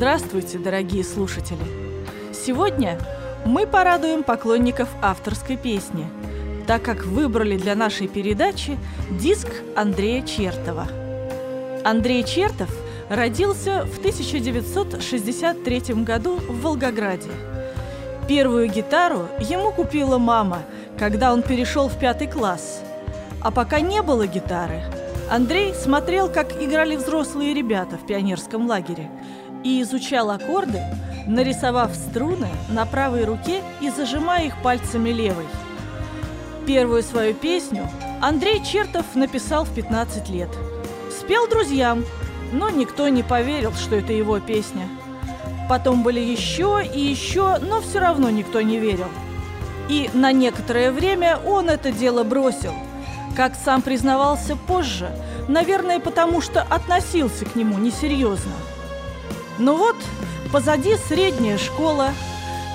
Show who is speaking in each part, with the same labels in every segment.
Speaker 1: Здравствуйте, дорогие слушатели! Сегодня мы порадуем поклонников авторской песни, так как выбрали для нашей передачи диск Андрея Чертова. Андрей Чертов родился в 1963 году в Волгограде. Первую гитару ему купила мама, когда он перешел в пятый класс. А пока не было гитары, Андрей смотрел, как играли взрослые ребята в пионерском лагере – и изучал аккорды, нарисовав струны на правой руке и зажимая их пальцами левой. Первую свою песню Андрей Чертов написал в 15 лет. Спел друзьям, но никто не поверил, что это его песня. Потом были еще и еще, но все равно никто не верил. И на некоторое время он это дело бросил. Как сам признавался позже, наверное, потому что относился к нему несерьезно. Ну вот, позади средняя школа,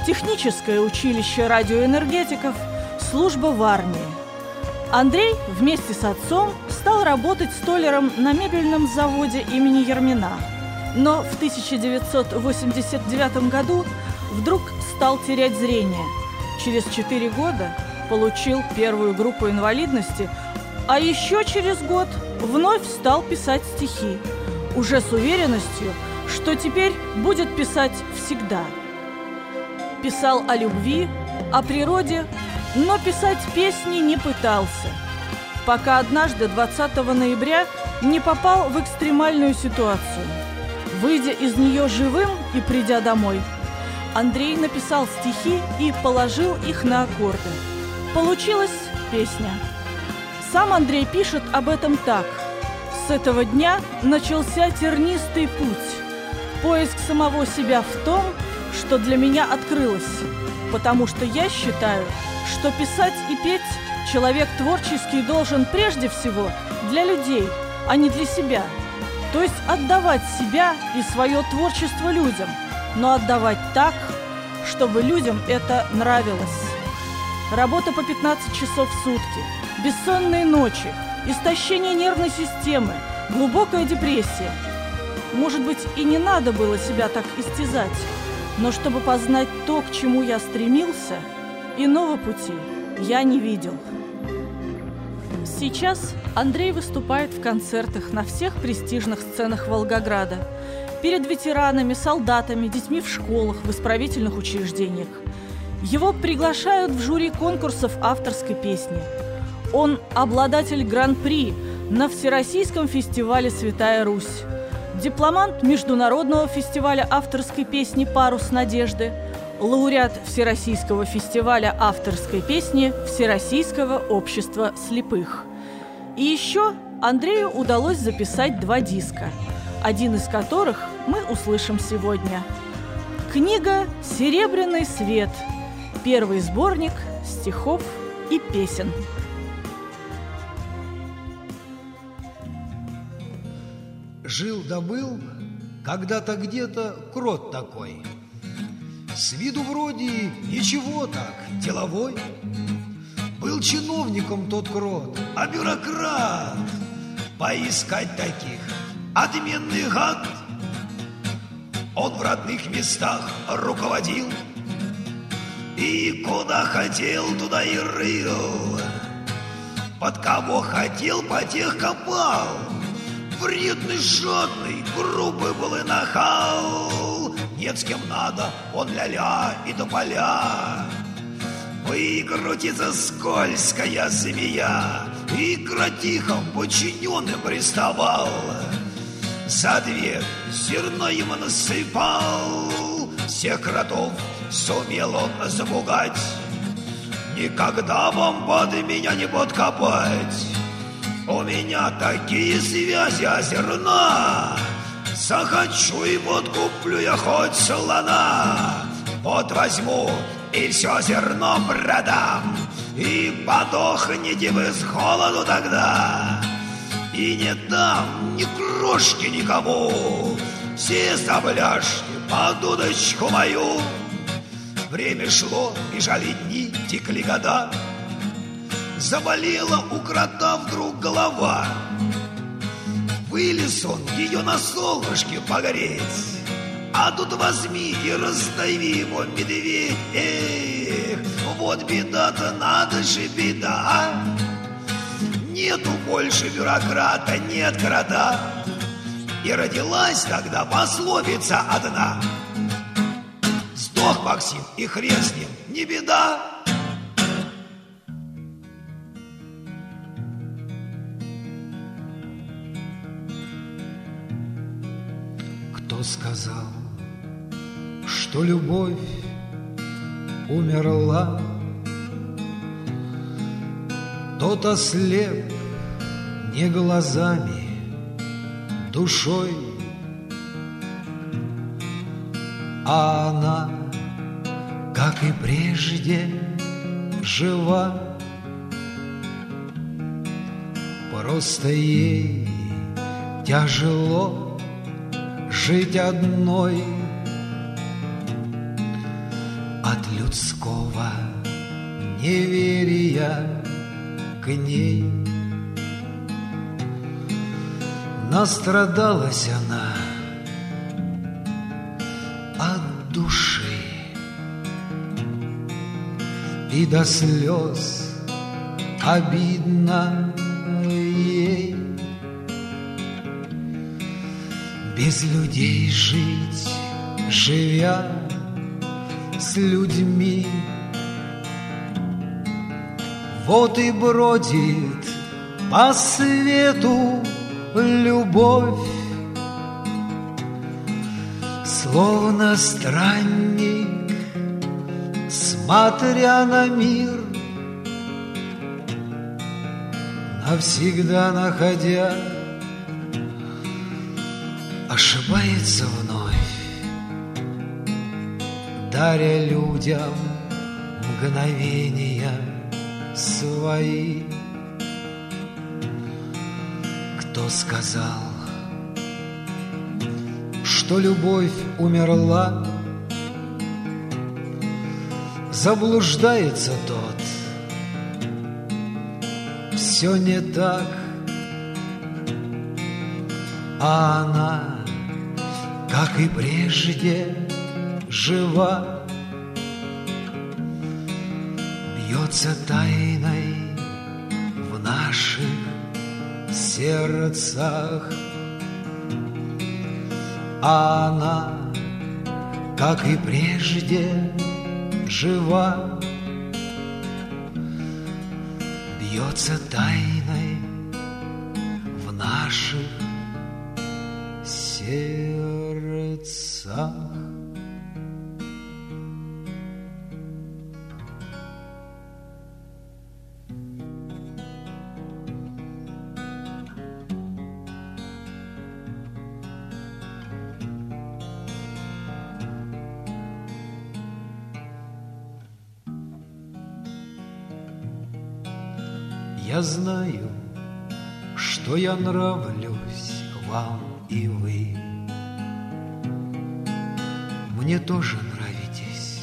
Speaker 1: техническое училище радиоэнергетиков, служба в армии. Андрей вместе с отцом стал работать столером на мебельном заводе имени Ермина. Но в 1989 году вдруг стал терять зрение. Через 4 года получил первую группу инвалидности, а еще через год вновь стал писать стихи. Уже с уверенностью – что теперь будет писать всегда. Писал о любви, о природе, но писать песни не пытался, пока однажды 20 ноября не попал в экстремальную ситуацию. Выйдя из нее живым и придя домой, Андрей написал стихи и положил их на аккорды. Получилась песня. Сам Андрей пишет об этом так. С этого дня начался тернистый путь. Поиск самого себя в том, что для меня открылось. Потому что я считаю, что писать и петь человек творческий должен прежде всего для людей, а не для себя. То есть отдавать себя и свое творчество людям, но отдавать так, чтобы людям это нравилось. Работа по 15 часов в сутки, бессонные ночи, истощение нервной системы, глубокая депрессия – может быть, и не надо было себя так истязать, но чтобы познать то, к чему я стремился, иного пути я не видел. Сейчас Андрей выступает в концертах на всех престижных сценах Волгограда, перед ветеранами, солдатами, детьми в школах, в исправительных учреждениях. Его приглашают в жюри конкурсов авторской песни. Он обладатель гран-при на Всероссийском фестивале «Святая Русь» дипломант Международного фестиваля авторской песни «Парус надежды», лауреат Всероссийского фестиваля авторской песни Всероссийского общества слепых. И еще Андрею удалось записать два диска, один из которых мы услышим сегодня. Книга «Серебряный свет», первый сборник стихов и песен –
Speaker 2: Жил да когда-то где-то крот такой. С виду вроде ничего так, деловой. Был чиновником тот крот, а бюрократ. Поискать таких отменный гад. Он в родных местах руководил И куда хотел, туда и рыл Под кого хотел, по тех копал Вредный, жадный, грубый был и нахал. Нет, с кем надо, он ля-ля и до поля. Выкрутится скользкая змея, И кротихом подчиненным приставал. За дверь зерно ему насыпал, Всех кротов сумел он запугать. Никогда вам под меня не подкопать. У меня такие связи озерна Захочу и подкуплю я хоть слона. Вот возьму и все зерно продам. И подохните вы с холоду тогда. И не дам ни крошки никому. Все забляшки под удочку мою. Время шло, бежали дни, текли года Заболела у крота вдруг голова Вылез он ее на солнышке погореть А тут возьми и раздави его, медведь. Эх, вот беда-то, надо же беда. Нету больше бюрократа, нет крота. И родилась тогда пословица одна. Сдох Максим, и хрен с ним, не беда. Сказал, что любовь умерла? Тот ослеп не глазами, душой, А она, как и прежде, жива. Просто ей тяжело жить одной От людского неверия к ней. Настрадалась она от души И до слез обидно Без людей жить, живя с людьми. Вот и бродит по свету любовь Словно странник, смотря на мир Навсегда находя Ошибается вновь. Даря людям мгновения свои. Кто сказал, что любовь умерла? Заблуждается тот. Все не так А она, как и прежде, жива. Бьется тайной в наших сердцах. А она, как и прежде, жива. Бьется тайной в наших сердцах Я знаю, что я нравлюсь тоже нравитесь,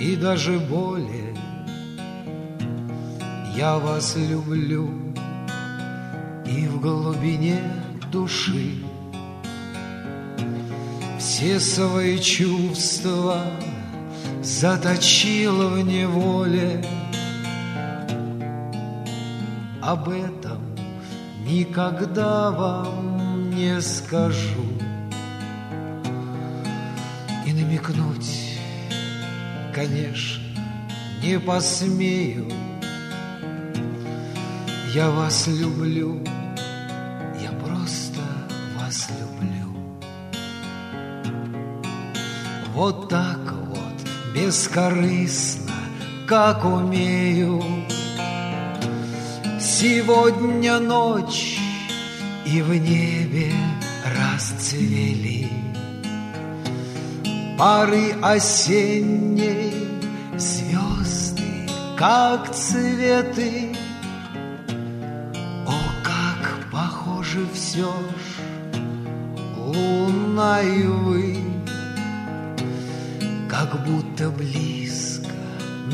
Speaker 2: и даже более. Я вас люблю и в глубине души все свои чувства заточила в неволе. Об этом никогда вам не скажу И намекнуть, конечно, не посмею. Я вас люблю, я просто вас люблю. Вот так вот, бескорыстно, как умею. Сегодня ночь, и в небе расцвели Пары осенней звезды, как цветы. О, как похоже все ж, луна и вы, Как будто близко,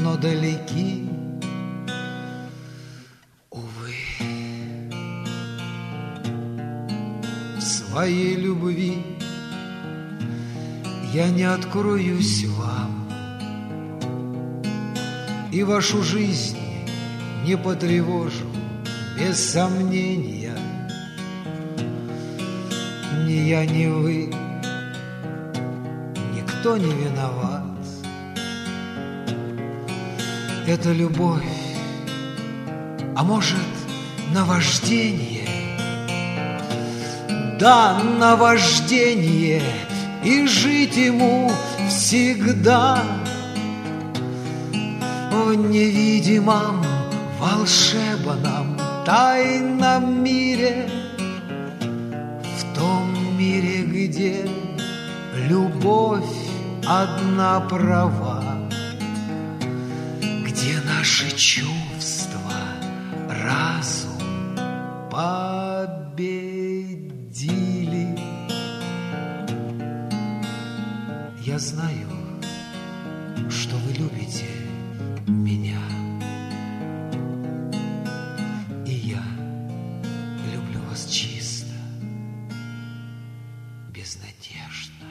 Speaker 2: но далеки. Своей любви я не откроюсь вам И вашу жизнь не потревожу без сомнения. Ни я, ни вы, никто не виноват. Это любовь, а может наваждение? Да, наваждение, и жить ему всегда. В невидимом волшебном тайном мире В том мире, где любовь одна права Где наши чувства, разум победили Я знаю, что вы любите меня. И я люблю вас чисто, безнадежно.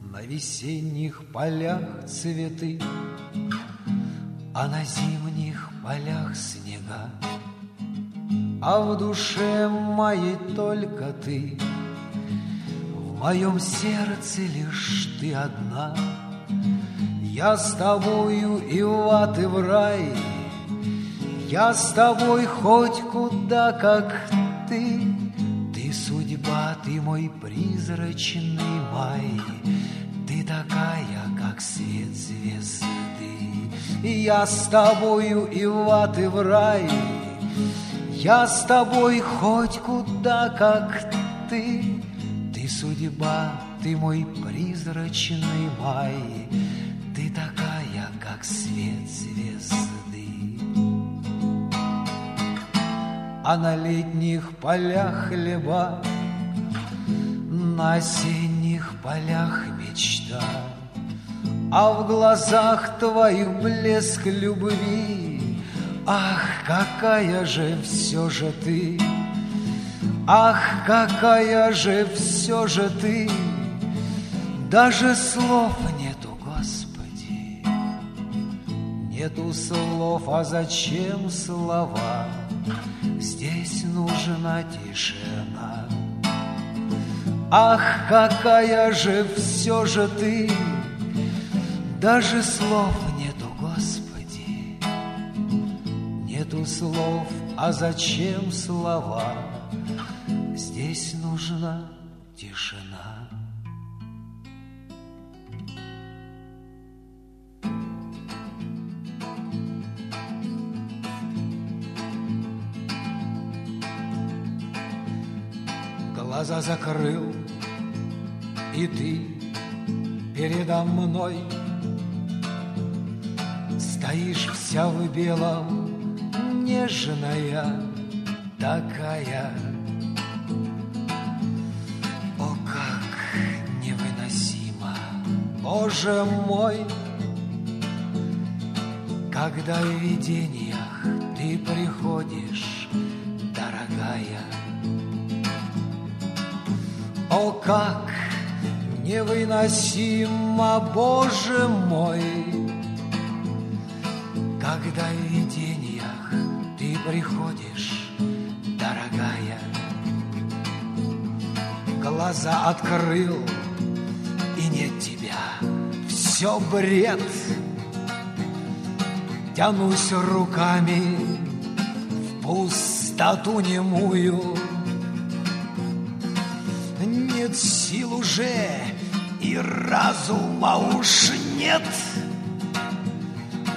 Speaker 2: На весенних полях цветы, А на зимних полях снега, А в душе моей только ты, В моем сердце лишь ты одна. Я с тобою и в ад, и в рай, Я с тобой хоть куда, как ты, Ты судьба, ты мой призрачный май, Ты такая, как свет звезды. Я с тобою и в ад, и в рай, Я с тобой хоть куда, как ты, Ты судьба, ты мой призрачный май, Ты такая, как свет звезды. А на летних полях хлеба, На осенних полях мечта, А в глазах твоих блеск любви. Ах, какая же все же ты, Ах, какая же все же ты, Даже слов нету, Господи. Нету слов, а зачем слова? Здесь нужна тишина. Ах, какая же все же ты, Даже слов Слов, а зачем слова? Здесь нужна тишина. Глаза закрыл, и ты передо мной Стоишь вся в белом, нежная такая. О, как невыносимо, Боже мой, Когда в видениях ты приходишь, дорогая. О, как невыносимо, Боже мой, Когда в видениях приходишь, дорогая. Глаза открыл, и нет тебя, все бред. Тянусь руками в пустоту немую, нет сил уже, и разума уж нет.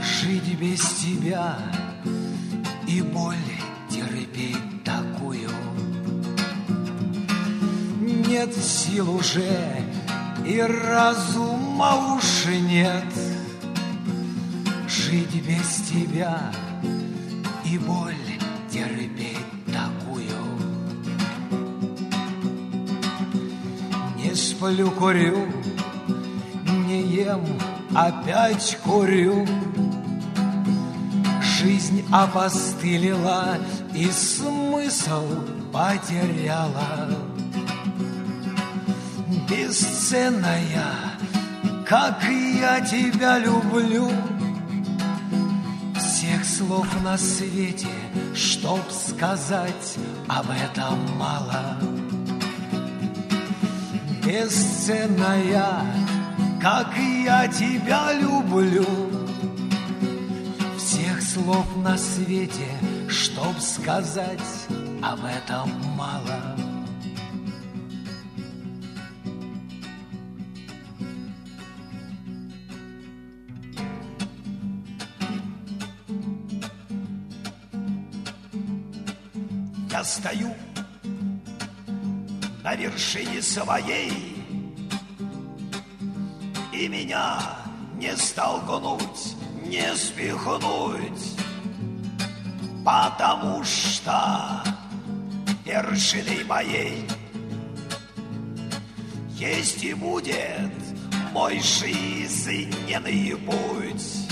Speaker 2: Жить без тебя и боль терпеть такую. Нет сил уже, и разума уж нет. Жить без тебя и боль терпеть такую. Не сплю, курю, не ем, опять курю. Опостылила и смысл потеряла. Бесценная, как я тебя люблю, Всех слов на свете, чтоб сказать об этом мало. Бесценная, как я тебя люблю, слов на свете, чтоб сказать об этом мало. Я стою на вершине своей, И меня не столкнуть, не спихнуть, Потому что вершиной моей Есть и будет мой жизненный путь,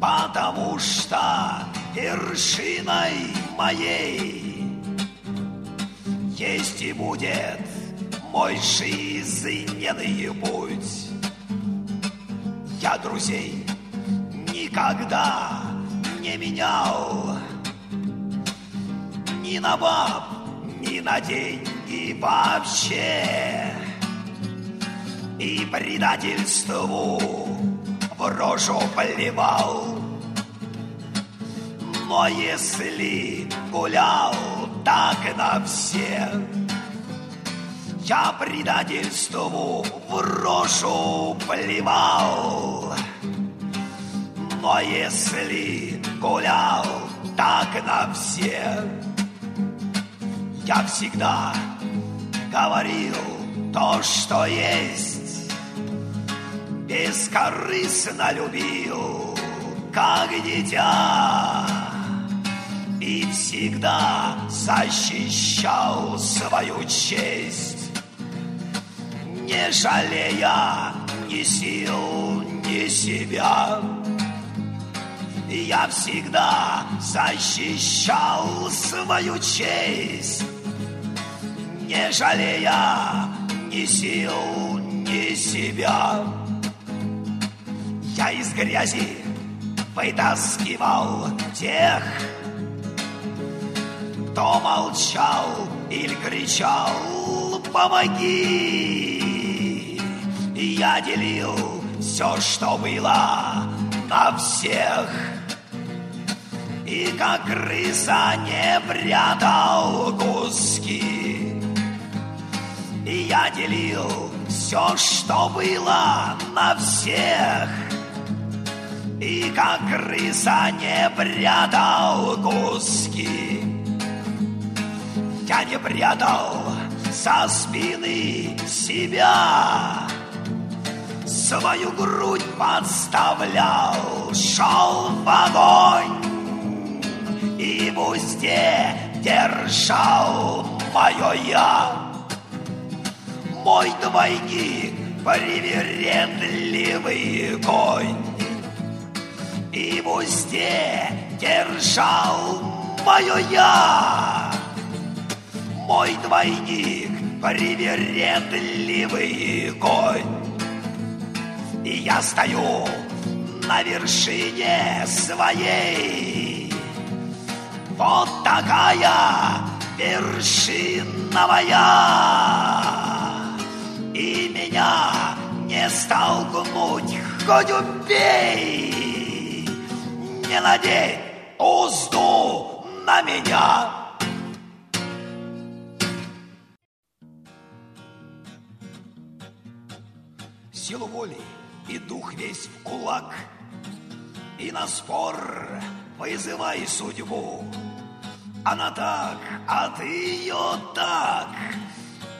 Speaker 2: Потому что вершиной моей Есть и будет мой жизненный путь. Я друзей никогда не менял. Ни на баб, ни на деньги вообще. И предательству в рожу плевал но если гулял так на всех, я предательству в рожу плевал. Но если гулял так на всех, я всегда говорил то, что есть, бескорыстно любил, как дитя. И всегда защищал свою честь, не жалея ни сил, ни себя. Я всегда защищал свою честь, не жалея ни сил, ни себя. Я из грязи вытаскивал тех, кто молчал или кричал «Помоги!» Я делил все, что было на всех И как крыса не прятал куски. Я делил все, что было на всех. И как крыса не прятал куски. Я не прятал со спины себя. Свою грудь подставлял, шел в огонь. И в узде держал мое я. Мой двойник, привередливый конь И в узде держал мое я мой двойник, привередливый конь. И я стою на вершине своей. Вот такая вершина моя. И меня не столкнуть, хоть убей. Не надей узду на меня. силу воли и дух весь в кулак. И на спор вызывай судьбу. Она так, а ты ее так.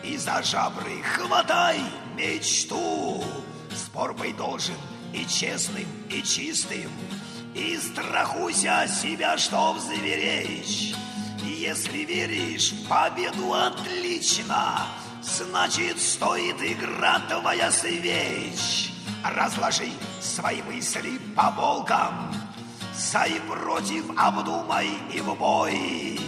Speaker 2: И за жабры хватай мечту. Спор быть должен и честным, и чистым. И страхуйся себя, что взвереешь. Если веришь в победу, отлично. Значит, стоит игра твоя свеч. Разложи свои мысли по полкам.
Speaker 3: Сай против обдумай и в бой.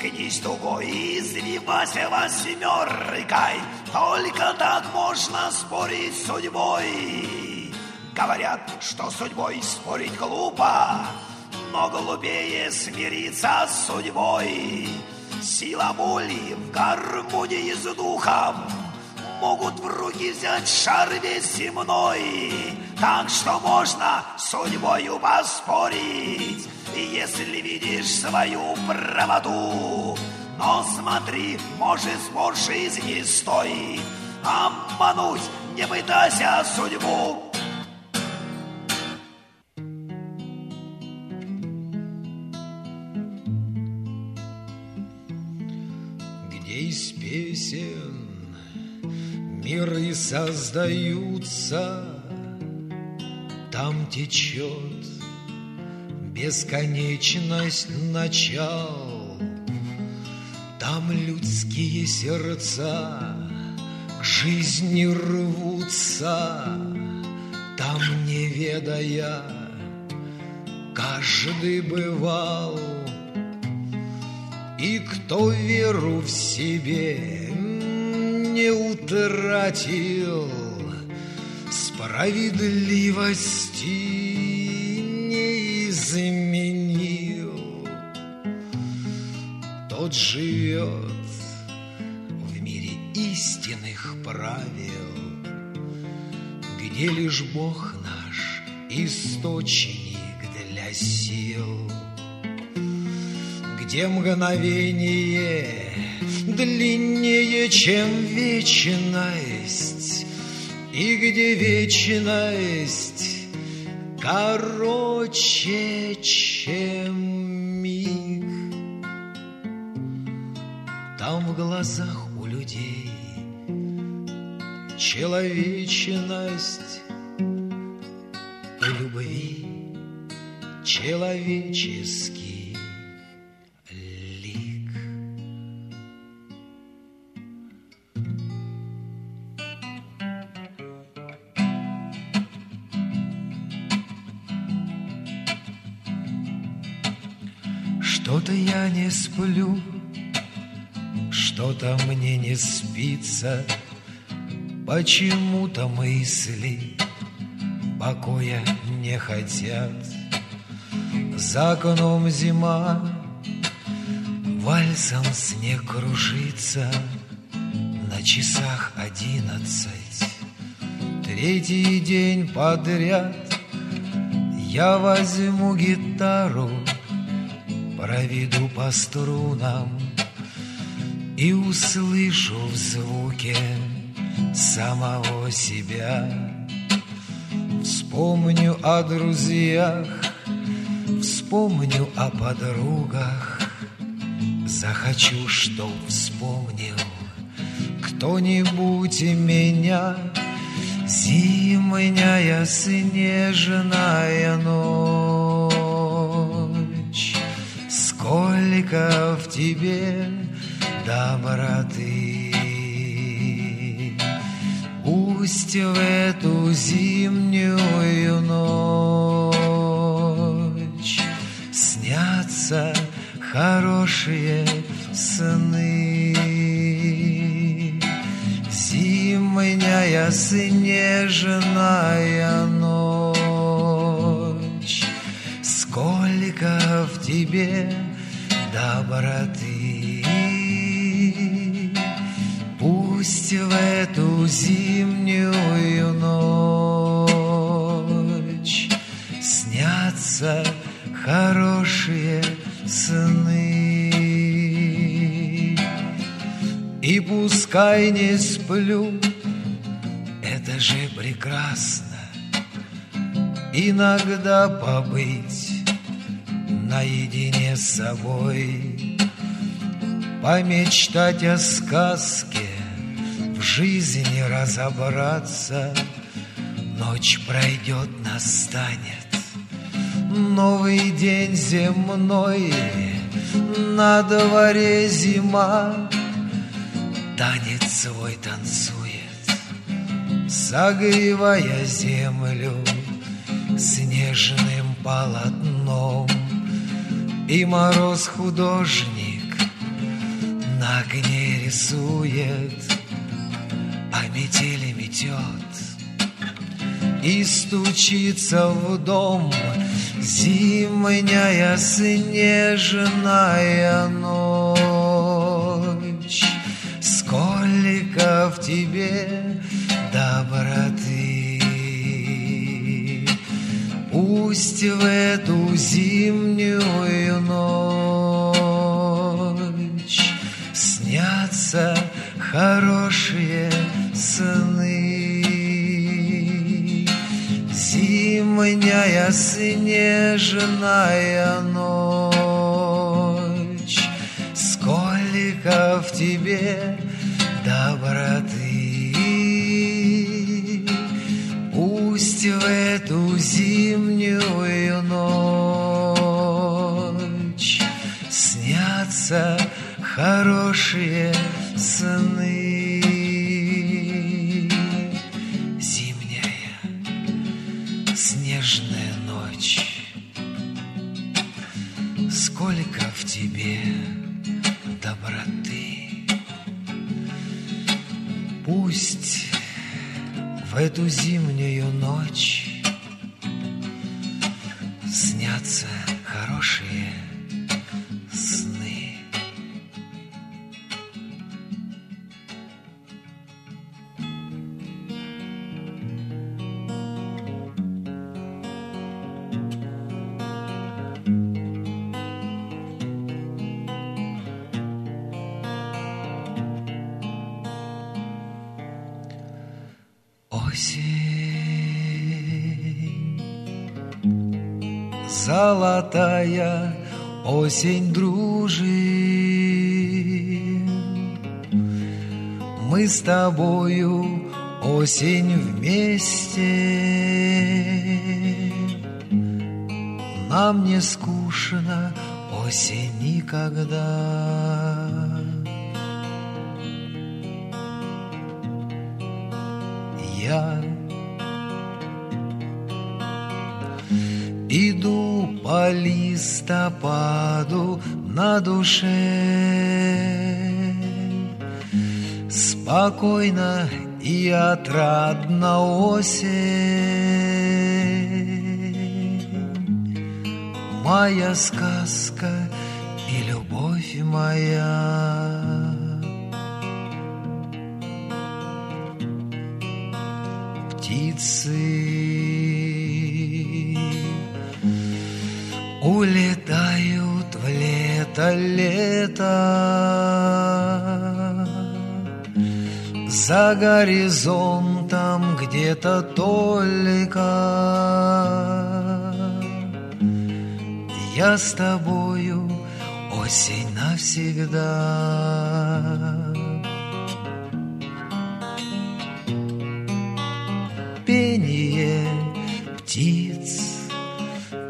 Speaker 3: Кнись тугой и извивайся восьмеркой. Только так можно спорить с судьбой. Говорят, что судьбой спорить глупо, но глупее смириться с судьбой. Сила воли в гармонии с духом Могут в руки взять шар весь земной. Так что можно судьбою поспорить. Если видишь свою правоту Но смотри, может, спор жизни стоит Обмануть не пытайся судьбу
Speaker 2: создаются, Там течет бесконечность начал, Там людские сердца к жизни рвутся, Там, не ведая, каждый бывал — и кто веру в себе не утратил, Справедливости не изменил, Тот живет в мире истинных правил, Где лишь Бог наш источник для сил. Где мгновение длиннее, чем вечность, и где вечность короче, чем миг. Там в глазах у людей человечность и любви человеческий не сплю, что-то мне не спится, Почему-то мысли покоя не хотят. За окном зима, вальсом снег кружится, На часах одиннадцать. Третий день подряд я возьму гитару Проведу по струнам И услышу в звуке самого себя. Вспомню о друзьях, вспомню о подругах. Захочу, чтоб вспомнил кто-нибудь меня. Зимняя снежная ночь Сколько в тебе доброты Пусть в эту зимнюю ночь Снятся хорошие сны. Зимняя снежная ночь. Сколько в тебе доброты. Пусть в эту зимнюю ночь снятся хорошие сны. И пускай не сплю, это же прекрасно, Иногда побыть наедине собой Помечтать о сказке, в жизни разобраться. Ночь пройдет, настанет Новый день земной На дворе зима. Танец свой танцует Согревая землю Снежным полотном И мороз художник на огне рисует А метели метет и стучится в дом. Зимняя снежная ночь. Сколько в тебе Пусть в эту зимнюю ночь Снятся хорошие сны. Зимняя снежная ночь Сколько в тебе доброты Пусть в эту зимнюю ночь. Снятся хорошие сны эту зимнюю ночь золотая осень дружи. Мы с тобою осень вместе. Нам не скучно осень никогда. я Иду по листопаду на душе. Спокойно и отрадно осень. Моя сказка и любовь моя. Птицы лето, лето. За горизонтом где-то только Я с тобою осень навсегда. пение птиц,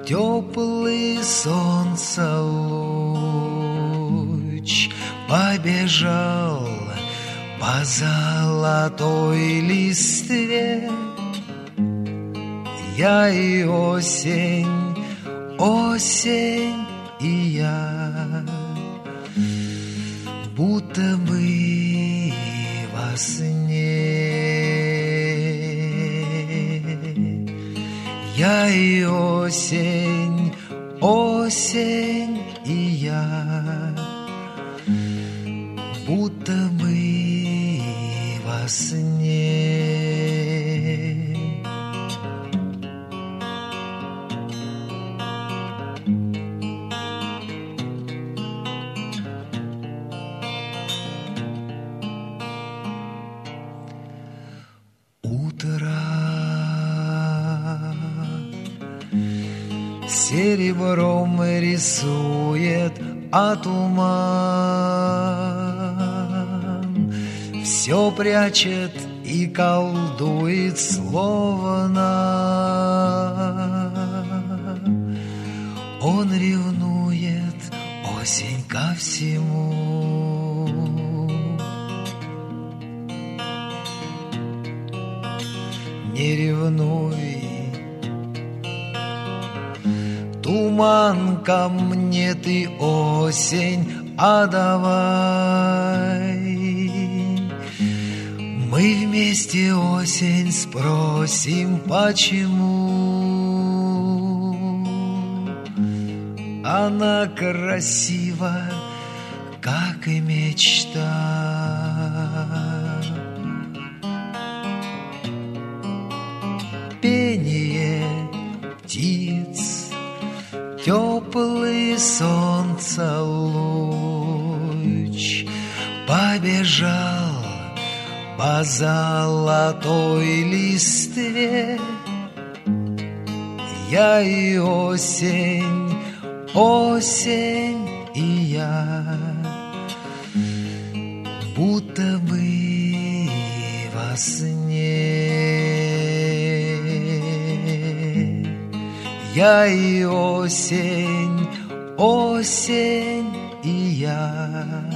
Speaker 2: теплый солнца луч побежал по золотой листве. Я и осень, осень и я, будто бы во сне. Я и осень, осень и я, сне. Утро серебром рисует, а туман все прячет и колдует словно. Он ревнует осень ко всему. Не ревнуй, туман ко мне ты осень, а давай Мы вместе осень спросим, почему. Она красива, как и мечта. Пение птиц Теплый солнца луч Побежал по золотой листве. Я и осень, осень и я. Будто бы во сне. Я и осень, осень и я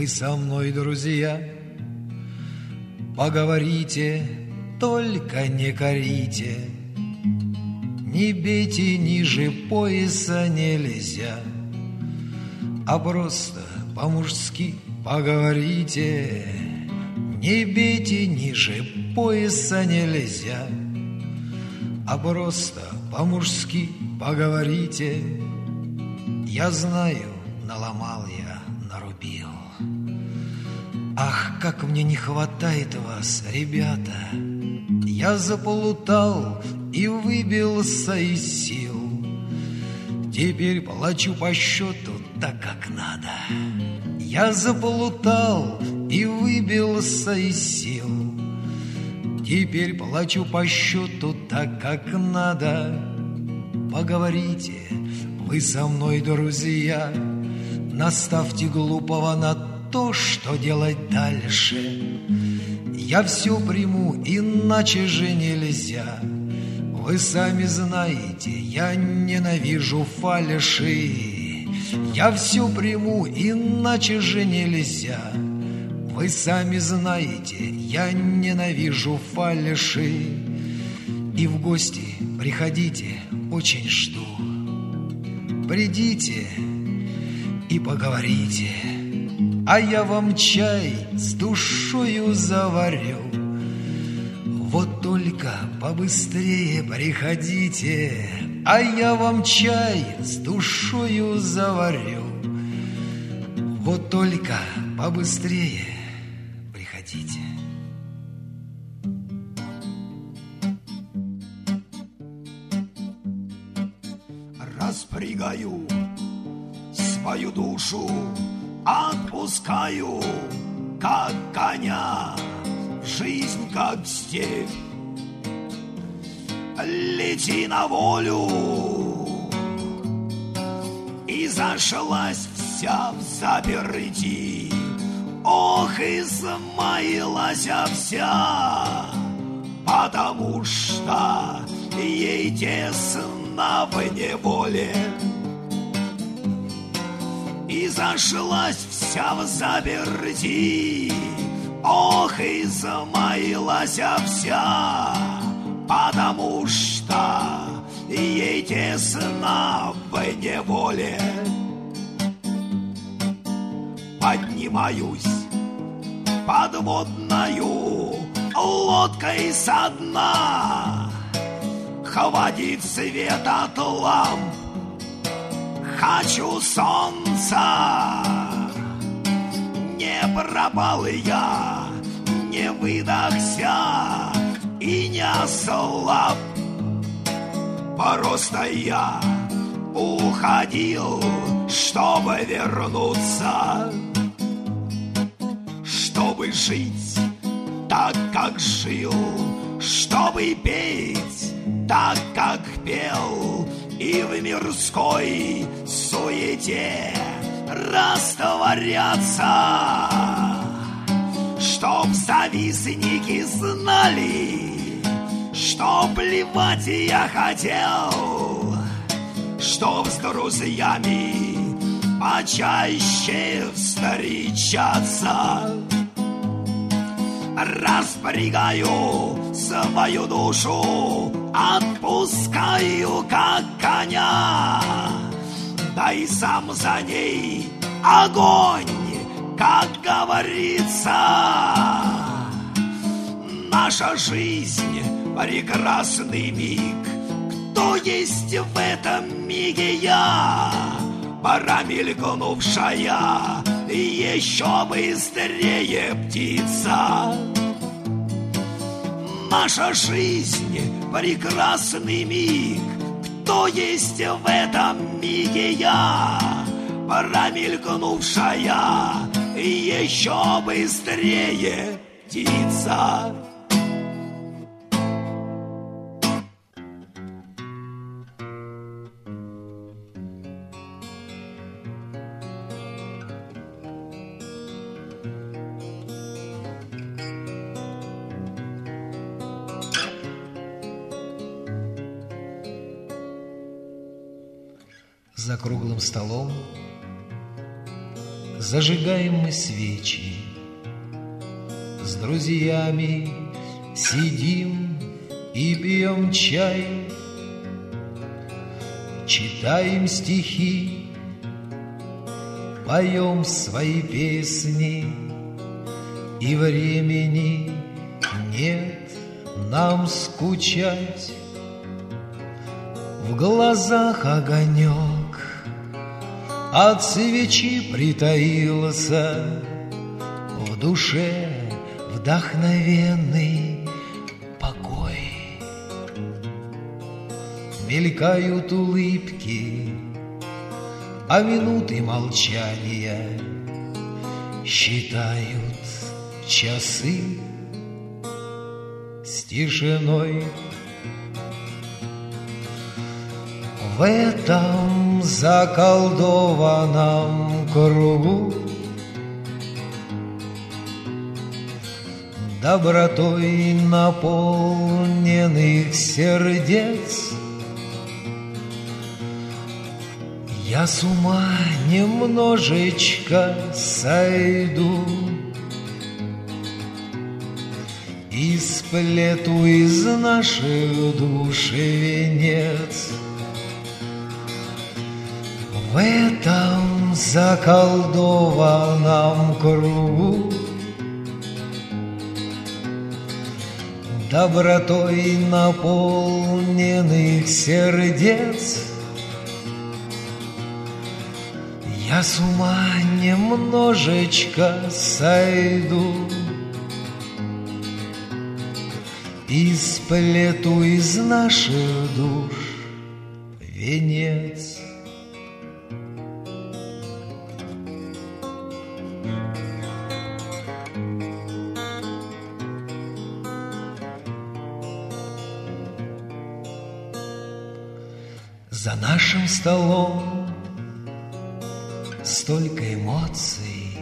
Speaker 2: вы со мной, друзья, Поговорите, только не корите, Не бейте ниже пояса нельзя, А просто по-мужски поговорите, Не бейте ниже пояса нельзя, А просто по-мужски поговорите. Я знаю, наломал я, нарубил. Ах, как мне не хватает вас, ребята! Я заполутал и выбился из сил. Теперь плачу по счету так, как надо. Я заполутал и выбился из сил. Теперь плачу по счету так, как надо. Поговорите, вы со мной, друзья, Наставьте глупого на то, что делать дальше. Я все приму, иначе же нельзя. Вы сами знаете, я ненавижу фальши. Я все приму, иначе же нельзя. Вы сами знаете, я ненавижу фальши. И в гости приходите, очень жду. Придите и поговорите, а я вам чай с душою заварю. Вот только побыстрее приходите, а я вам чай с душою заварю. Вот только побыстрее приходите.
Speaker 4: Распрягаю свою душу, отпускаю, как коня, жизнь, как степь. Лети на волю, и зашлась вся в заперти. Ох, измаилась вся, потому что ей тесно в неволе. Зашлась вся в заперти, Ох, и замаилась вся, Потому что ей тесно в неволе. Поднимаюсь подводною лодкой со дна, Хватит свет от ламп, хочу солнца. Не пропал я, не выдохся и не ослаб. Просто я уходил, чтобы вернуться, чтобы жить так, как жил, чтобы петь так, как пел, и в мирской суете растворяться.
Speaker 5: Чтоб завистники знали, что плевать я хотел, Чтоб с друзьями почаще встречаться. Распрягаю свою душу, отпускаю как коня, да и сам за ней огонь, как говорится. Наша жизнь прекрасный миг, кто есть в этом миге я? Пора мелькнувшая, еще быстрее птица. Наша жизнь прекрасный миг, кто есть в этом миге я? Пора мелькнувшая, еще быстрее птица.
Speaker 2: За круглым столом. Зажигаем мы свечи. С друзьями сидим и пьем чай. Читаем стихи Поем свои песни. И времени нет нам скучать. В глазах огонек от свечи притаился. В душе вдохновенный покой. Мелькают улыбки, а минуты молчания Считают часы с тишиной В этом заколдованном кругу. Добротой наполненных сердец Я с ума немножечко сойду. И сплету из наших душ венец — в этом заколдованном кругу Добротой наполненных сердец Я с ума немножечко сойду И сплету из наших душ венец. За нашим столом столько эмоций,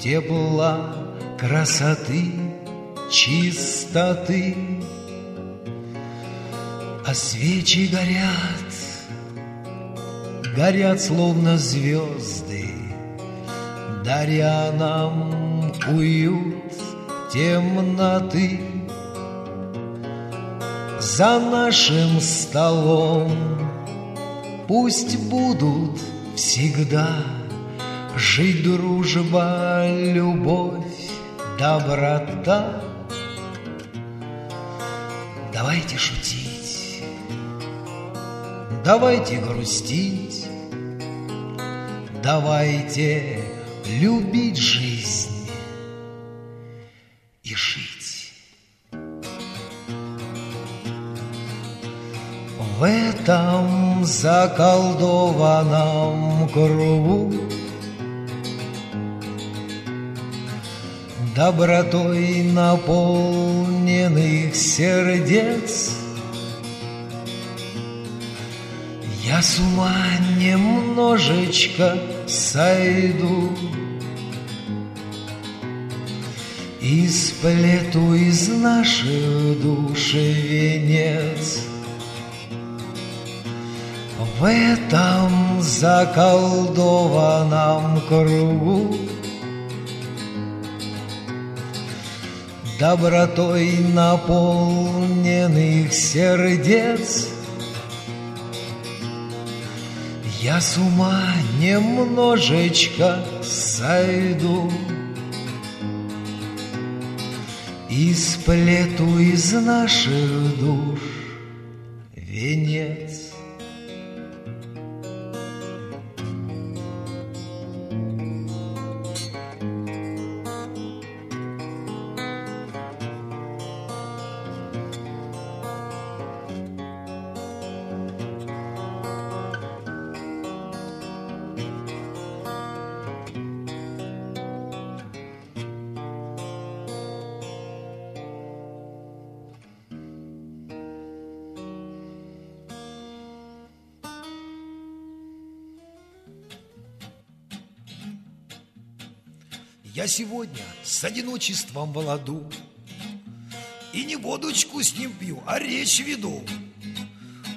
Speaker 2: Тепла, красоты, чистоты. А свечи горят, горят словно звезды, Даря нам уют темноты. За нашим столом Пусть будут всегда Жить дружба, любовь, доброта. Давайте шутить, давайте грустить, Давайте любить жизнь Этом заколдованном кругу. Добротой наполненных сердец. Я с ума немножечко сойду.
Speaker 6: И сплету из наших душ венец В этом заколдованном кругу. Добротой наполненных сердец. Я с ума немножечко сойду. И сплету из наших душ венец.
Speaker 2: Я сегодня с одиночеством в ладу И не водочку с ним пью, а речь веду.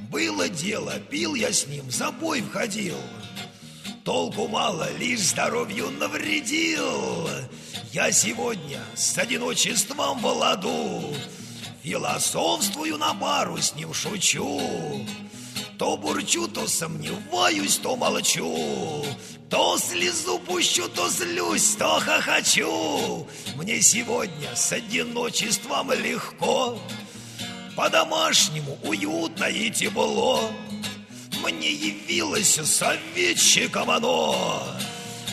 Speaker 2: Было дело, пил я с ним, за бой входил. Толку мало, лишь здоровью навредил. Я сегодня с одиночеством в ладу Философствую на пару с ним шучу то бурчу, то сомневаюсь, то молчу. То слезу пущу, то злюсь, то хохочу. Мне сегодня с одиночеством легко. По-домашнему уютно и тепло. Мне явилось советчиком оно.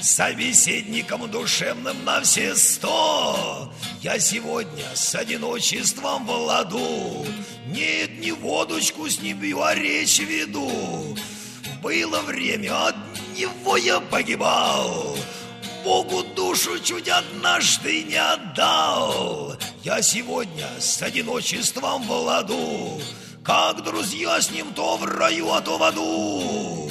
Speaker 2: Собеседником душевным на все сто. Я сегодня с одиночеством в ладу Нет, не водочку с ним а речь веду. Было время, от него я погибал. Богу душу чуть однажды не отдал. Я сегодня с одиночеством в ладу. Как друзья с ним то в раю, а то в аду.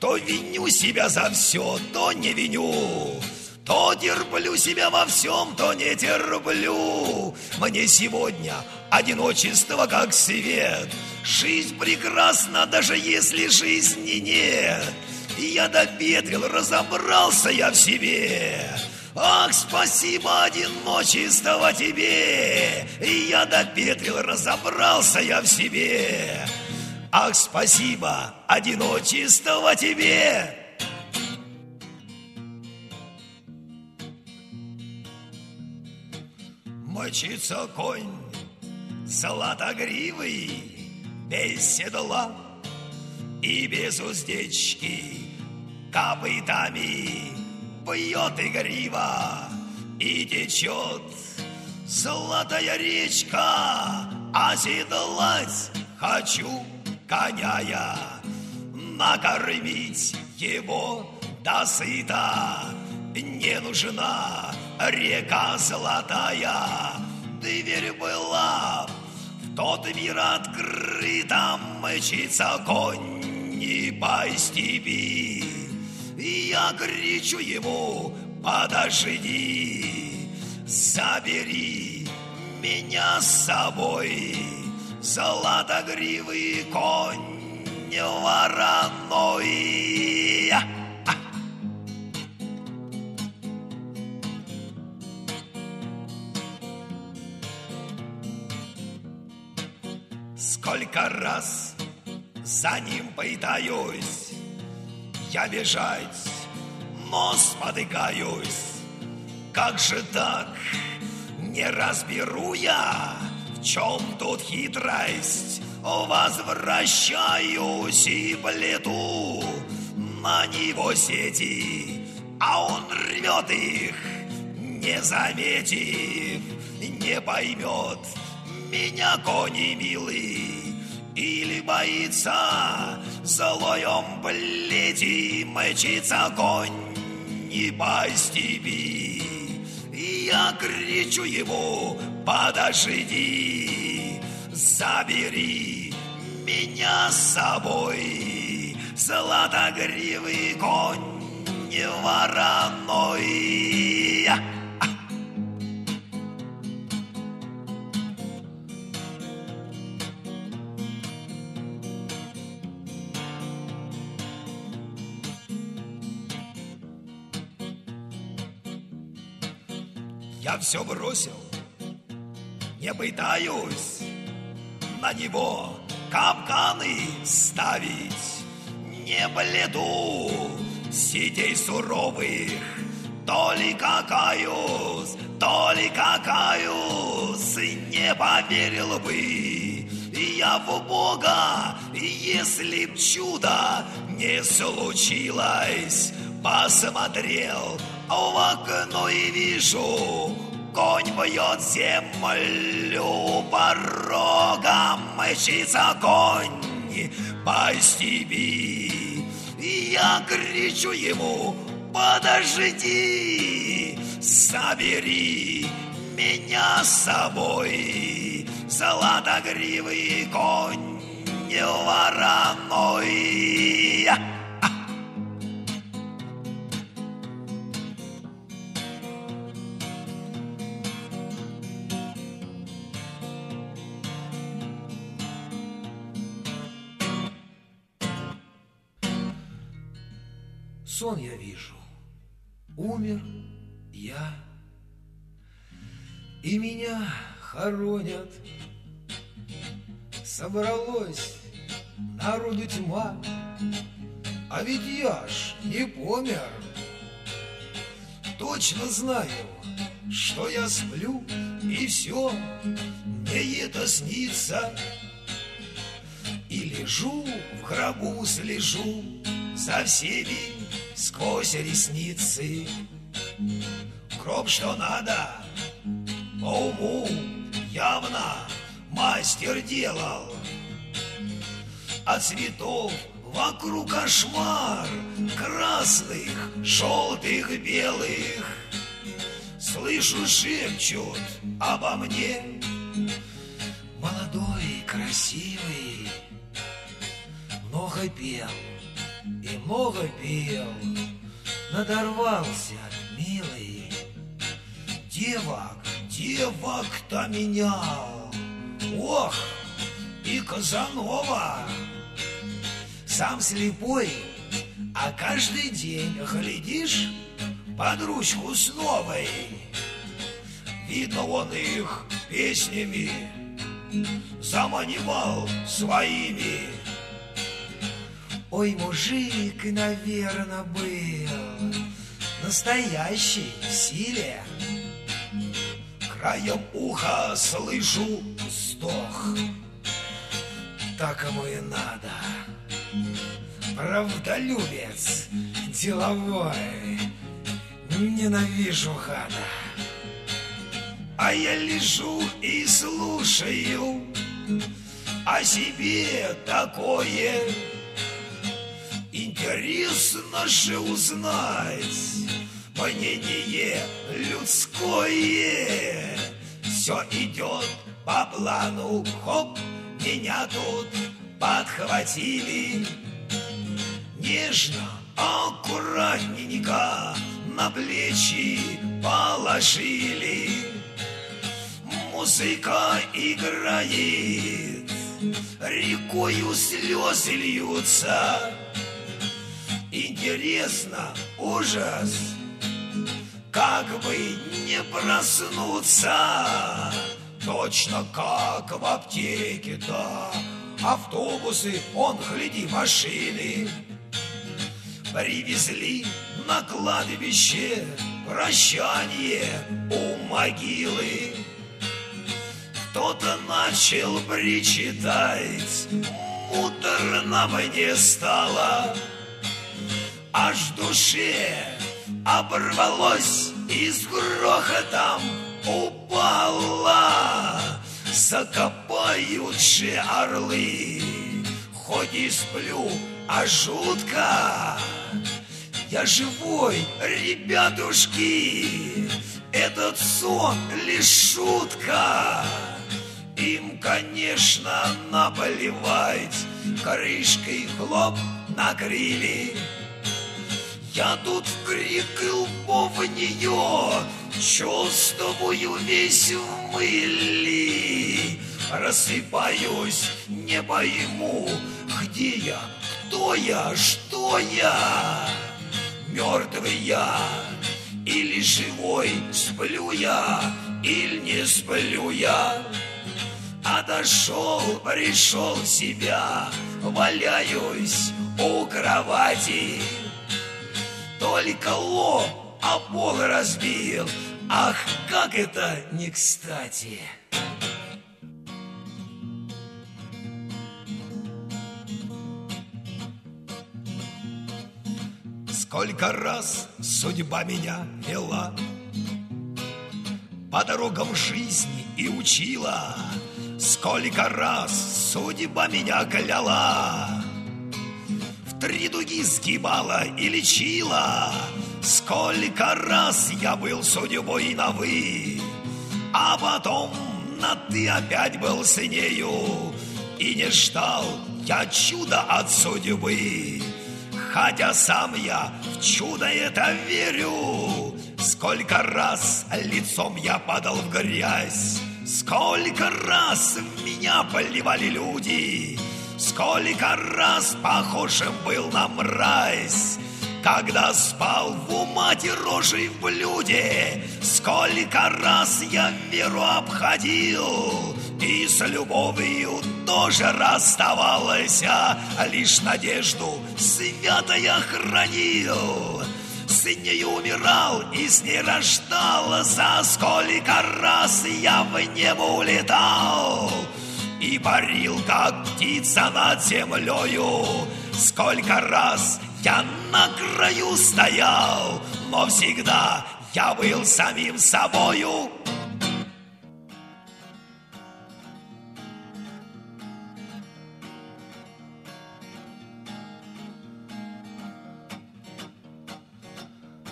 Speaker 2: То виню себя за все, то не виню То терплю себя во всем, то не терплю Мне сегодня одиночество как свет. Жизнь прекрасна, даже если жизни нет. Я допетрил, разобрался я в себе. Ах, спасибо, одиночество тебе. И я допетрил, разобрался я в себе. Ах, спасибо, одиночество тебе! Мочится конь золотогривый, без седла и без уздечки, копытами бьет игриво и течет золотая речка, оседлать хочу коня я, накормить его до сыта. Не нужна река золотая, дверь была в тот мир открыта, мчится конь не по степи. И я кричу ему, подожди, забери меня с собой. Золотогривый конь вороной. Сколько раз за ним пытаюсь я бежать, но спотыкаюсь. Как же так, не разберу я, в чем тут хитрость? Возвращаюсь и плету на него сети, а он рвет их, не заметив, не поймет меня кони милый, или боится злоем плети мчится конь не по степи. И я кричу ему, подожди, забери меня с собой, золотогривый конь вороной.
Speaker 7: Все бросил, не пытаюсь на него капканы ставить, не бледу. Сидей суровых, то ли какаюсь, то ли какаюсь, не поверил бы. Я в Бога, если б чудо не случилось. Посмотрел в окно и вижу, конь бьет землю порогом, мчится конь по степи. Я кричу ему, подожди, собери меня с собой, золотогривый конь вороной.
Speaker 2: Умер я, и меня хоронят. Собралось народу тьма, а ведь я ж не помер. Точно знаю, что я сплю, и все мне это снится. И лежу в гробу, слежу за всеми сквозь ресницы. Гроб что надо, по уму явно мастер делал. А цветов вокруг кошмар красных, желтых, белых. Слышу, шепчут обо мне Молодой, красивый Много пел и много пел Надорвался, Девок, девок-то менял Ох, и Казанова Сам слепой, а каждый день глядишь под ручку с новой. Видно, он их песнями заманивал своими. Ой, мужик, наверное, был настоящий в силе. Краем уха слышу вздох. Так ему и надо. Правдолюбец, деловой, ненавижу хана. А я лежу и слушаю о себе такое. Интересно же узнать мнение людское. Все идет по плану, хоп, меня тут подхватили. Нежно, аккуратненько на плечи положили. Музыка играет, рекою слезы льются. Интересно, ужас, как бы не проснуться. Точно как в аптеке, да. Автобусы, он, гляди, машины. Привезли на кладбище прощание у могилы. Кто-то начал причитать, муторно мне стало. Аж душе оборвалось и с грохотом упала. Закопают же орлы, хоть и сплю, а жутко. Я живой, ребятушки, этот сон лишь шутка. Им, конечно, наплевать, крышкой хлоп накрыли. Я тут в крик и в нее Чувствую весь в мыли Рассыпаюсь, не пойму Где я, кто я, что я? Мертвый я?
Speaker 6: Или живой, сплю я? Или не сплю я. Отошел, пришел в себя, валяюсь у кровати. Только лоб а пол разбил, ах, как это не кстати.
Speaker 2: Сколько раз судьба меня вела По дорогам жизни и учила. Сколько раз судьба меня кляла три дуги сгибала и лечила. Сколько раз я был судьбой на «вы», А потом на «ты» опять был с нею. И не ждал я чуда от судьбы Хотя сам я в чудо это верю. Сколько раз лицом я падал в грязь Сколько раз в меня поливали люди Сколько раз похожим был на мразь когда спал в умате рожей в блюде, Сколько раз я веру обходил, И с любовью тоже расставалась, а Лишь надежду свято я хранил. С ней умирал и с ней рождал, За сколько раз я в небо улетал, И парил, как птица над землею, Сколько раз я на краю стоял, но всегда я был самим собою.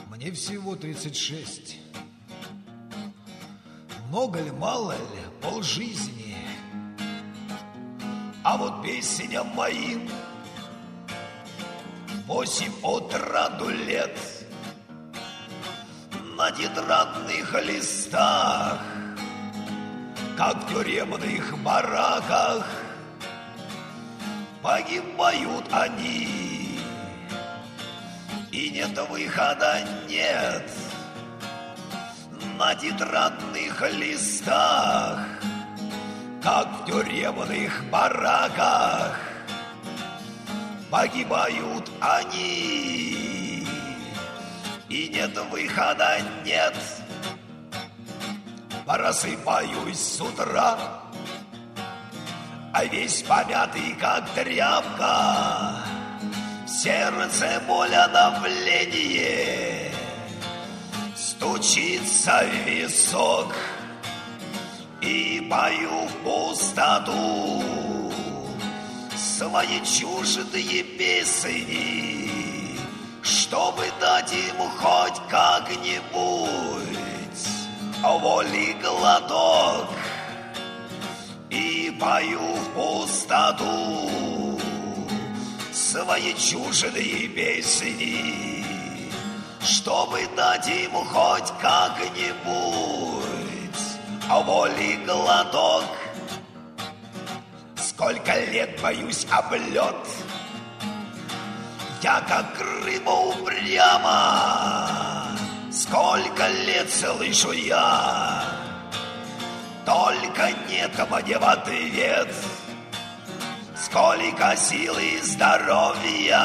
Speaker 2: Мне всего 36. Много ли, мало ли, полжизни. А вот песня моим. Восемь от раду лет. На тетрадных листах Как в тюремных бараках Погибают они. И нет выхода, нет. На тетрадных листах Как в тюремных бараках погибают они. И нет выхода, нет. Просыпаюсь с утра, а весь помятый, как тряпка. Сердце боль давление, стучится в висок и пою в пустоту. Свои чуждые песни, чтобы дать им хоть как-нибудь. Воли глоток и пою в пустоту. Свои чуждые песни, чтобы дать им хоть как-нибудь воли глоток? Сколько лет боюсь облет Я как рыба упряма Сколько лет слышу я. Только нет мне в ответ. Сколько сил и здоровья.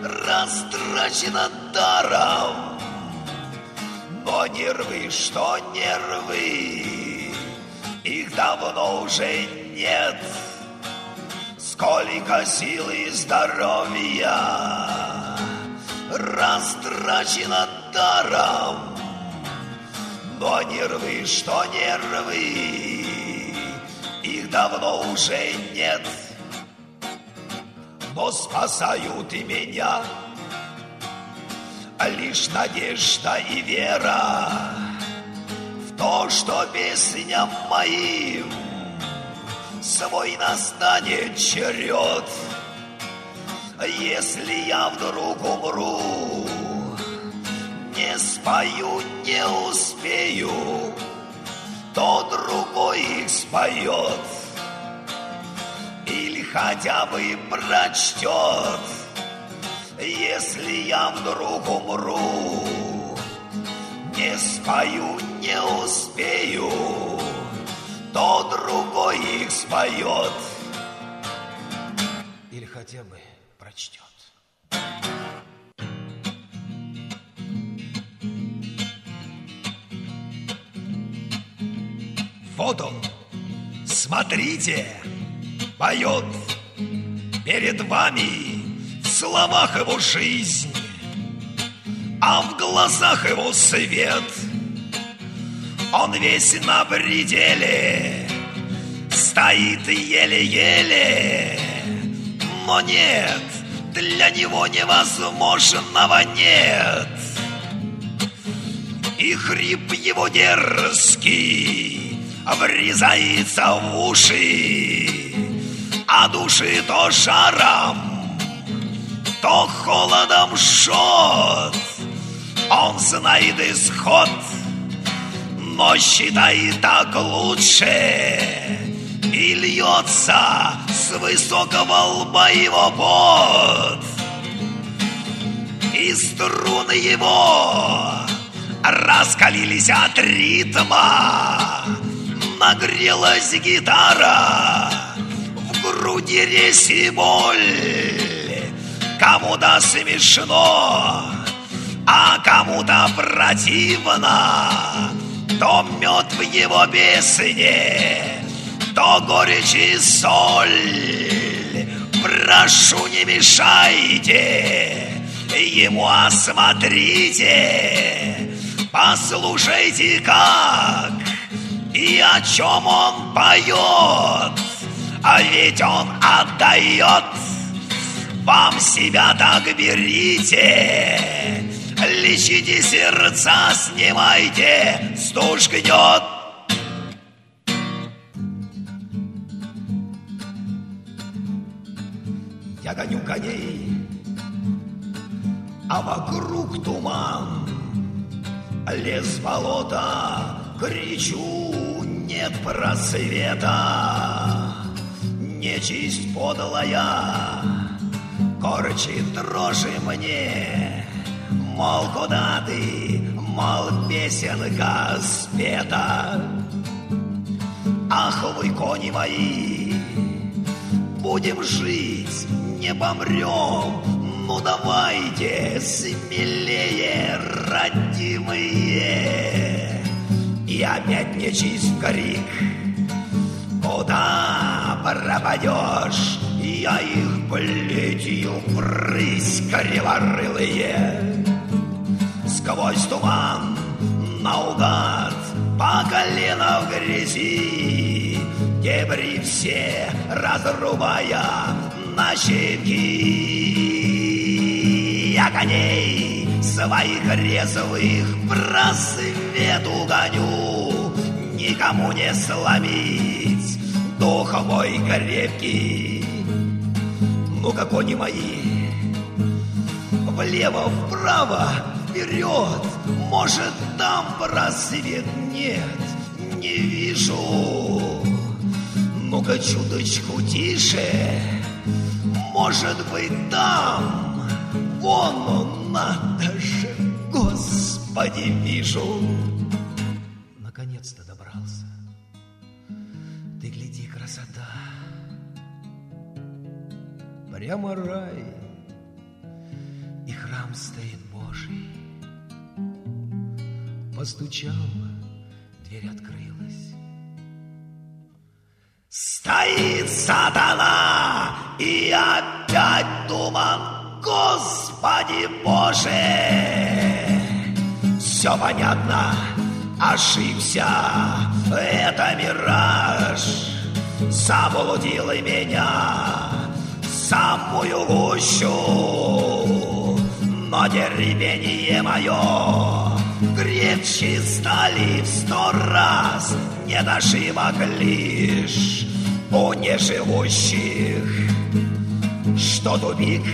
Speaker 2: Растрачено даром Но нервы, что нервы? Их давно уже нет. Сколько сил и здоровья? Растрачено даром. Но нервы, что нервы? Их давно уже нет. Но спасают и меня Лишь надежда и вера В то, что песням моим свой настанет черед. Если я вдруг умру, не спою, не успею, то другой их споет. Или хотя бы прочтет, если я вдруг умру. не спою, не успею, то другой их споет. Или хотя бы прочтет. Вот он, смотрите, поет перед вами словах его жизнь, а в глазах его свет. Он весь на пределе, стоит еле-еле, но нет, для него невозможного нет. И хрип его дерзкий врезается в уши, а души то жаром, то холодом жжет. Он знает исход, но считает так лучше. И льется с высокого лба его пот. И струны его раскалились от ритма. Нагрелась гитара, в груди резь боль. Кому-то смешно, а кому-то противно, то мед в его песне, то горечь и соль. Прошу, не мешайте, ему осмотрите, послушайте, как и о чем он поет, а ведь он отдает вам себя так берите, лечите сердца, снимайте, стуж гнет. Я гоню коней, а вокруг туман, лес болота, кричу, нет просвета. Нечисть подлая, корчит дрожи мне, Мол, куда ты, мол, песенка спета. Ах, вы кони мои, будем жить, не помрем, ну давайте смелее, родимые. И опять нечист крик, куда пропадешь? Я их плетью брысь криворылые. Сквозь туман наугад По колено в грязи Дебри все разрубая на щепки. Я коней своих резвых просвету гоню Никому не сломить дух мой крепкий ну-ка, кони мои, влево-вправо, вперед, может, там просвет нет, не вижу. Ну-ка, чуточку тише, может быть, там, вон он, надо же, Господи, вижу. Прямо рай, и храм стоит Божий. Постучал, дверь открылась. Стоит сатана, и опять туман, Господи Боже! Все понятно, ошибся, это мираж, заблудил и меня самую гущу. Но терпение мое крепче стали в сто раз, Нет ошибок лишь у неживущих. Что тупик,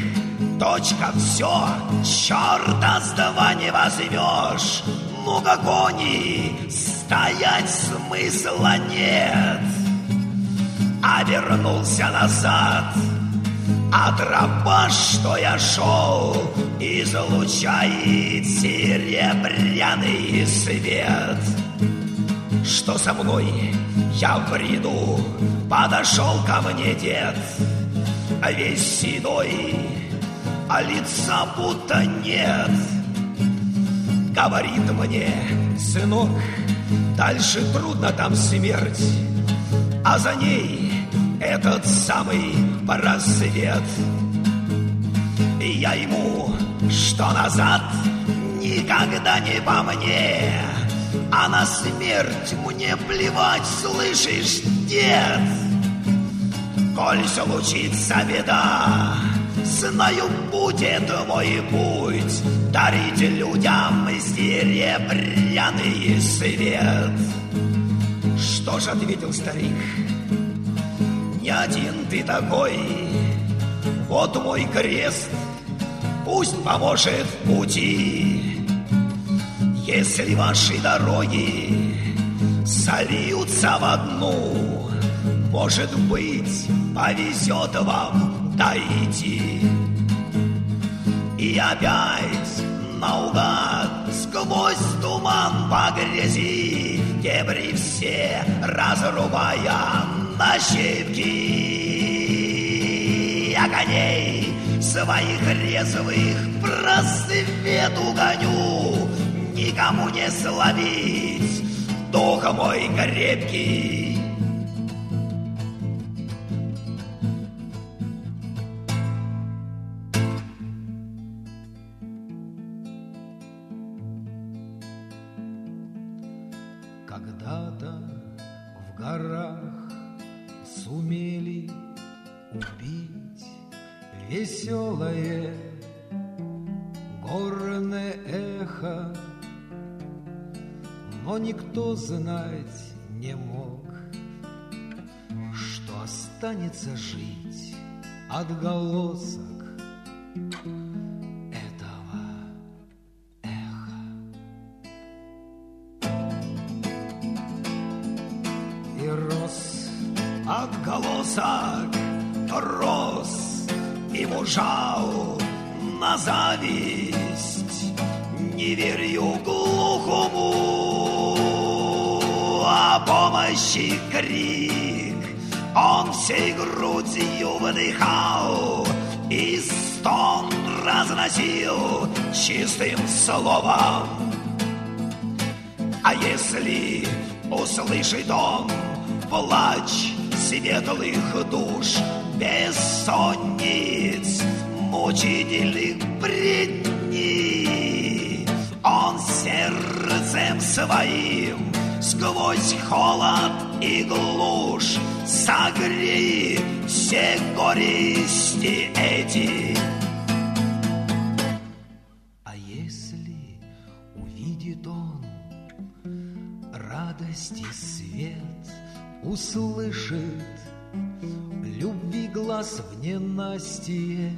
Speaker 2: точка, все, черта с два не возьмешь. Ну как они, стоять смысла нет. А вернулся назад — А тропа, что я шел, излучает серебряный свет. Что со мной? Я в бреду, подошел ко мне дед, весь седой, а лица будто нет. Говорит мне, сынок, дальше трудно там смерть, а за ней этот самый просвет. И я ему, что назад, никогда не по мне, а на смерть мне плевать, слышишь, дед? Коль случится беда, знаю, будет мой путь Дарить людям серебряный свет. Что ж ответил старик? Не один ты такой, вот мой крест, пусть поможет в пути. Если ваши дороги сольются в одну, может быть, повезет вам дойти. И опять наугад сквозь туман по грязи Дебри все разрубая на щепки Я коней своих резвых просвету гоню Никому не словить дух мой крепкий.
Speaker 8: Когда-то в горах веселое горное эхо, но никто знать не мог, что останется жить отголосок
Speaker 2: крик. Он всей грудью выдыхал и стон разносил чистым словом. А если услышит он плач светлых душ, бессонниц, мучительных бредней, он сердцем своим сквозь холод и глушь согреет все горести эти.
Speaker 8: А если увидит он радости свет, услышит любви глаз в ненастье,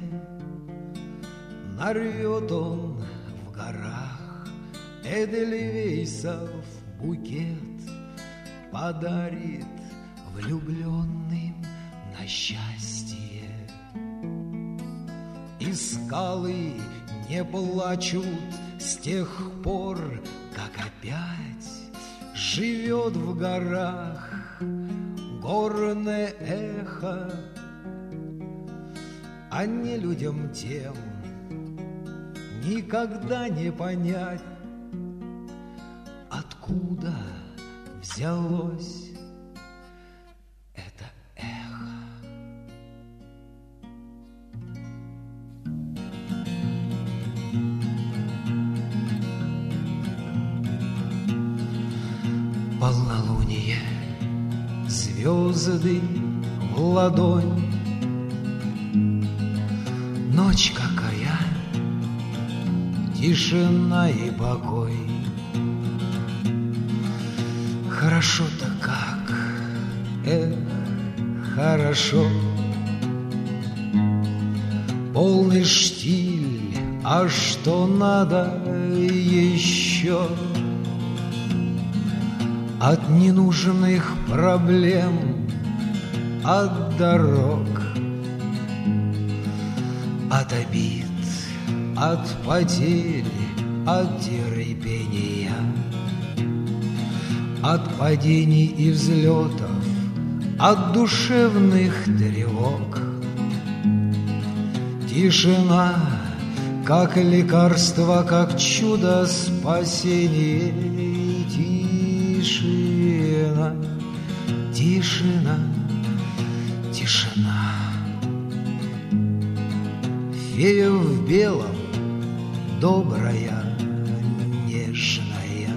Speaker 8: нарвет он в горах Эдельвейсов букет, подарит влюбленным на счастье. И скалы не плачут с тех пор, как опять живет в горах горное эхо, а не людям тем никогда не понять, откуда взялось это эхо. Полнолуние, звезды в ладонь, Ночь какая, тишина и покой. Хорошо. Полный штиль, а что надо еще? От ненужных проблем, от дорог
Speaker 2: от обид, от потери, от терпения, от падений и взлетов, от душевных тревог. Тишина, как лекарство, как чудо спасения. Тишина, тишина, тишина. Фея в белом, добрая, нежная,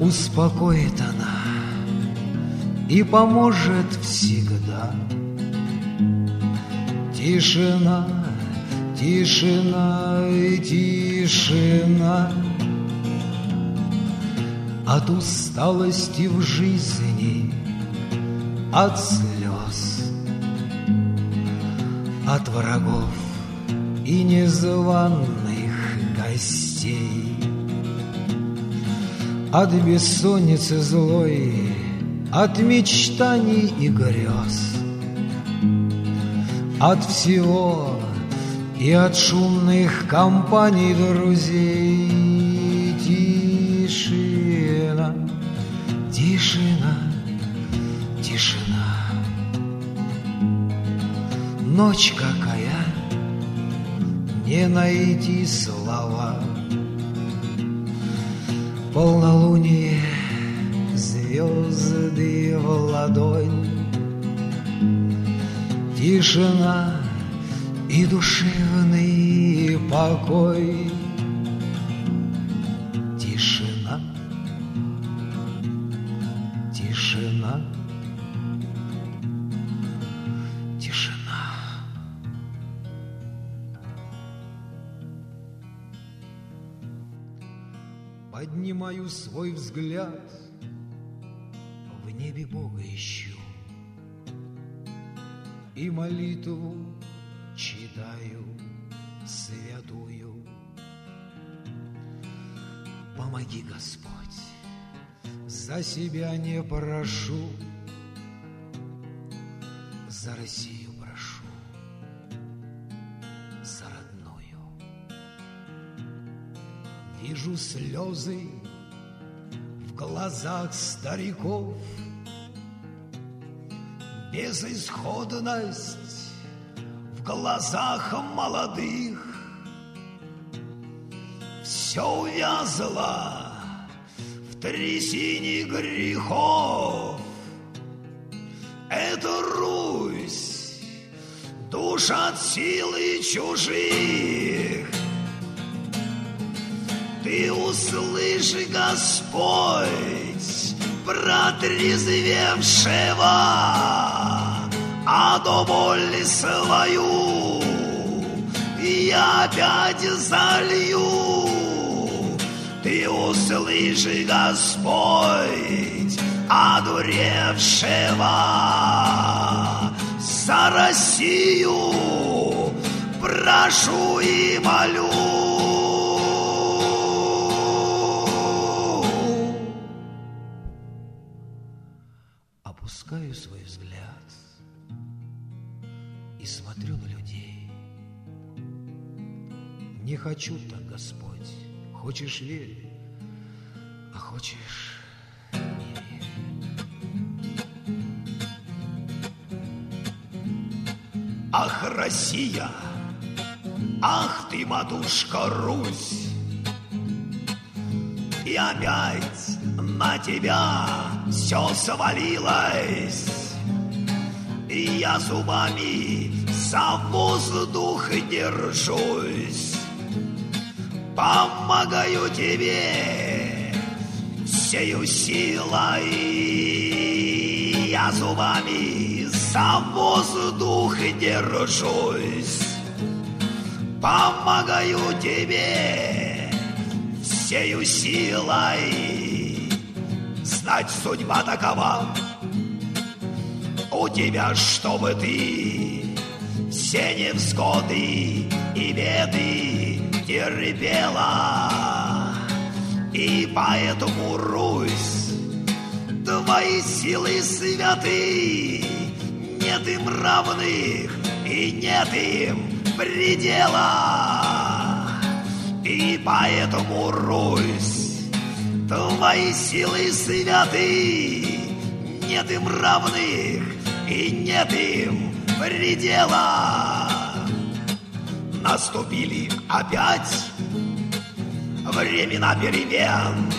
Speaker 2: Успокоит и поможет всегда. Тишина, тишина и тишина От усталости в жизни, от слез, от врагов и незваных гостей, от бессонницы злой, от мечтаний и грез, от всего и от шумных компаний друзей. Тишина, тишина, тишина. Ночь какая, не найти слова. Полнолуние, звезды в ладонь, Тишина и душевный покой. Тишина, тишина, тишина. Поднимаю свой взгляд, небе Бога ищу и молитву читаю святую. Помоги, Господь, за себя не прошу, за Россию прошу, за родную. Вижу слезы в глазах стариков, безысходность в глазах молодых. Все увязло в трясине грехов. Это Русь, душа от силы чужих. Ты услышь, Господь, протрезвевшего, а до боли свою я опять залью. Ты услышь, Господь, одуревшего за Россию прошу и молю. Хочу так, Господь. Хочешь верь, а хочешь не верь. Ах, Россия! Ах ты, матушка Русь! И опять на тебя все свалилось. И я зубами за воздух держусь. Помогаю тебе всею силой. Я зубами за воздух держусь. Помогаю тебе всею силой. Знать судьба такова, у тебя, чтобы ты все невзгоды и беды терпела. И поэтому, Русь, твои силы святы, нет им равных
Speaker 8: и нет им предела. И поэтому, Русь, твои силы святы, нет им равных и нет им предела. Наступили опять времена перемен.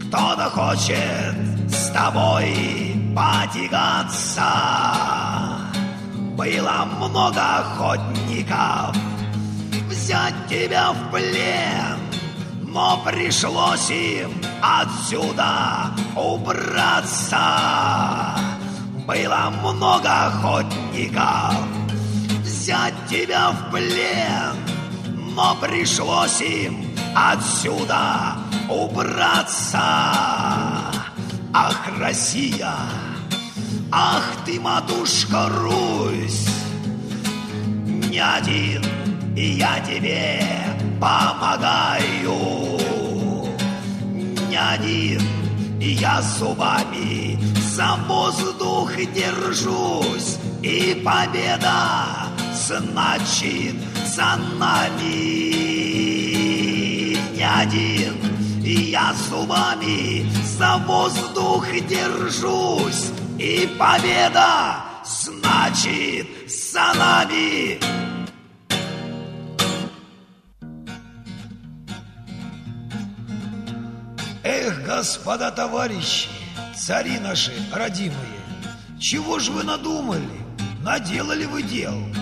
Speaker 8: Кто-то хочет с тобой потягаться. Было много охотников взять тебя в плен, но пришлось им отсюда убраться. Было много охотников взять тебя в плен, но пришлось им отсюда убраться. Ах, Россия, ах ты, матушка Русь, не один я тебе помогаю. Не один я зубами за воздух держусь, и победа значит за нами. Не один я зубами за воздух держусь, и победа значит за нами.
Speaker 2: Эх, господа товарищи, цари наши родимые, чего ж вы надумали? Наделали вы дел.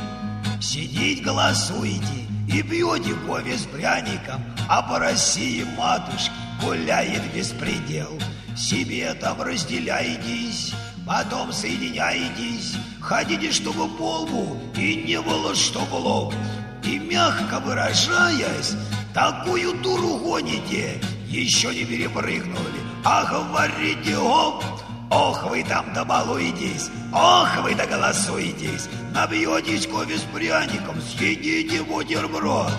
Speaker 2: Сидеть голосуете и бьете кофе с пряником, а по России матушки гуляет беспредел. Себе там разделяйтесь, потом соединяйтесь, ходите, чтобы по лбу, и не было, что лоб. И мягко выражаясь, такую дуру гоните, еще не перепрыгнули. Ах, варите оп! Ох, вы там добалуетесь, ох, вы доголосуетесь, набьетесь кофе с пряником, съедите бутерброд.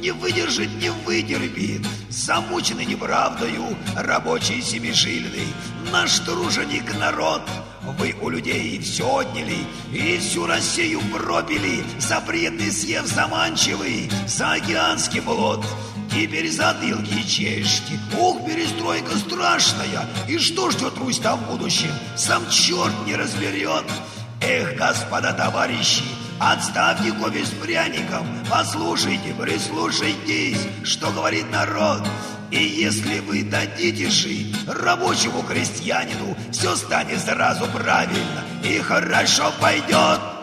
Speaker 2: Не выдержит, не вытерпит, замученный неправдою, рабочий семижильный, наш труженик народ. Вы у людей все отняли и всю Россию пропили, запретный съев заманчивый, за океанский плод. Теперь затылки чешки. Ух, перестройка страшная. И что ждет Русь там в будущем? Сам черт не разберет. Эх, господа товарищи, отставьте кофе с пряником. Послушайте, прислушайтесь, что говорит народ. И если вы дадите жить рабочему крестьянину, все станет сразу правильно и хорошо пойдет.